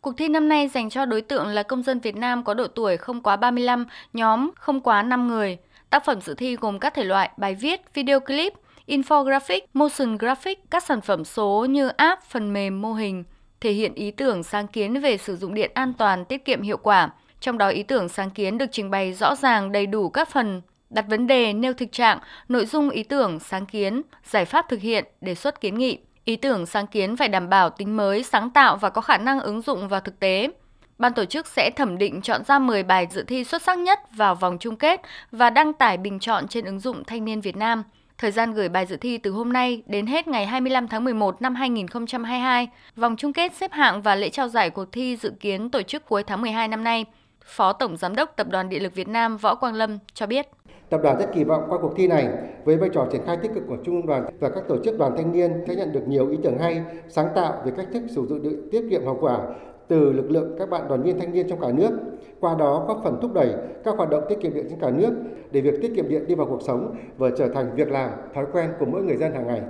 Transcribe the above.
Cuộc thi năm nay dành cho đối tượng là công dân Việt Nam có độ tuổi không quá 35, nhóm không quá 5 người. Tác phẩm dự thi gồm các thể loại bài viết, video clip, infographic, motion graphic, các sản phẩm số như app, phần mềm, mô hình, thể hiện ý tưởng sáng kiến về sử dụng điện an toàn, tiết kiệm hiệu quả. Trong đó ý tưởng sáng kiến được trình bày rõ ràng đầy đủ các phần đặt vấn đề, nêu thực trạng, nội dung ý tưởng, sáng kiến, giải pháp thực hiện, đề xuất kiến nghị. Ý tưởng sáng kiến phải đảm bảo tính mới, sáng tạo và có khả năng ứng dụng vào thực tế. Ban tổ chức sẽ thẩm định chọn ra 10 bài dự thi xuất sắc nhất vào vòng chung kết và đăng tải bình chọn trên ứng dụng Thanh niên Việt Nam. Thời gian gửi bài dự thi từ hôm nay đến hết ngày 25 tháng 11 năm 2022. Vòng chung kết xếp hạng và lễ trao giải cuộc thi dự kiến tổ chức cuối tháng 12 năm nay. Phó Tổng Giám đốc Tập đoàn Điện lực Việt Nam Võ Quang Lâm cho biết. Tập đoàn rất kỳ vọng qua cuộc thi này với vai trò triển khai tích cực của Trung ương đoàn và các tổ chức đoàn thanh niên sẽ nhận được nhiều ý tưởng hay, sáng tạo về cách thức sử dụng điện tiết kiệm hiệu quả từ lực lượng các bạn đoàn viên thanh niên trong cả nước. Qua đó góp phần thúc đẩy các hoạt động tiết kiệm điện trên cả nước để việc tiết kiệm điện đi vào cuộc sống và trở thành việc làm, thói quen của mỗi người dân hàng ngày.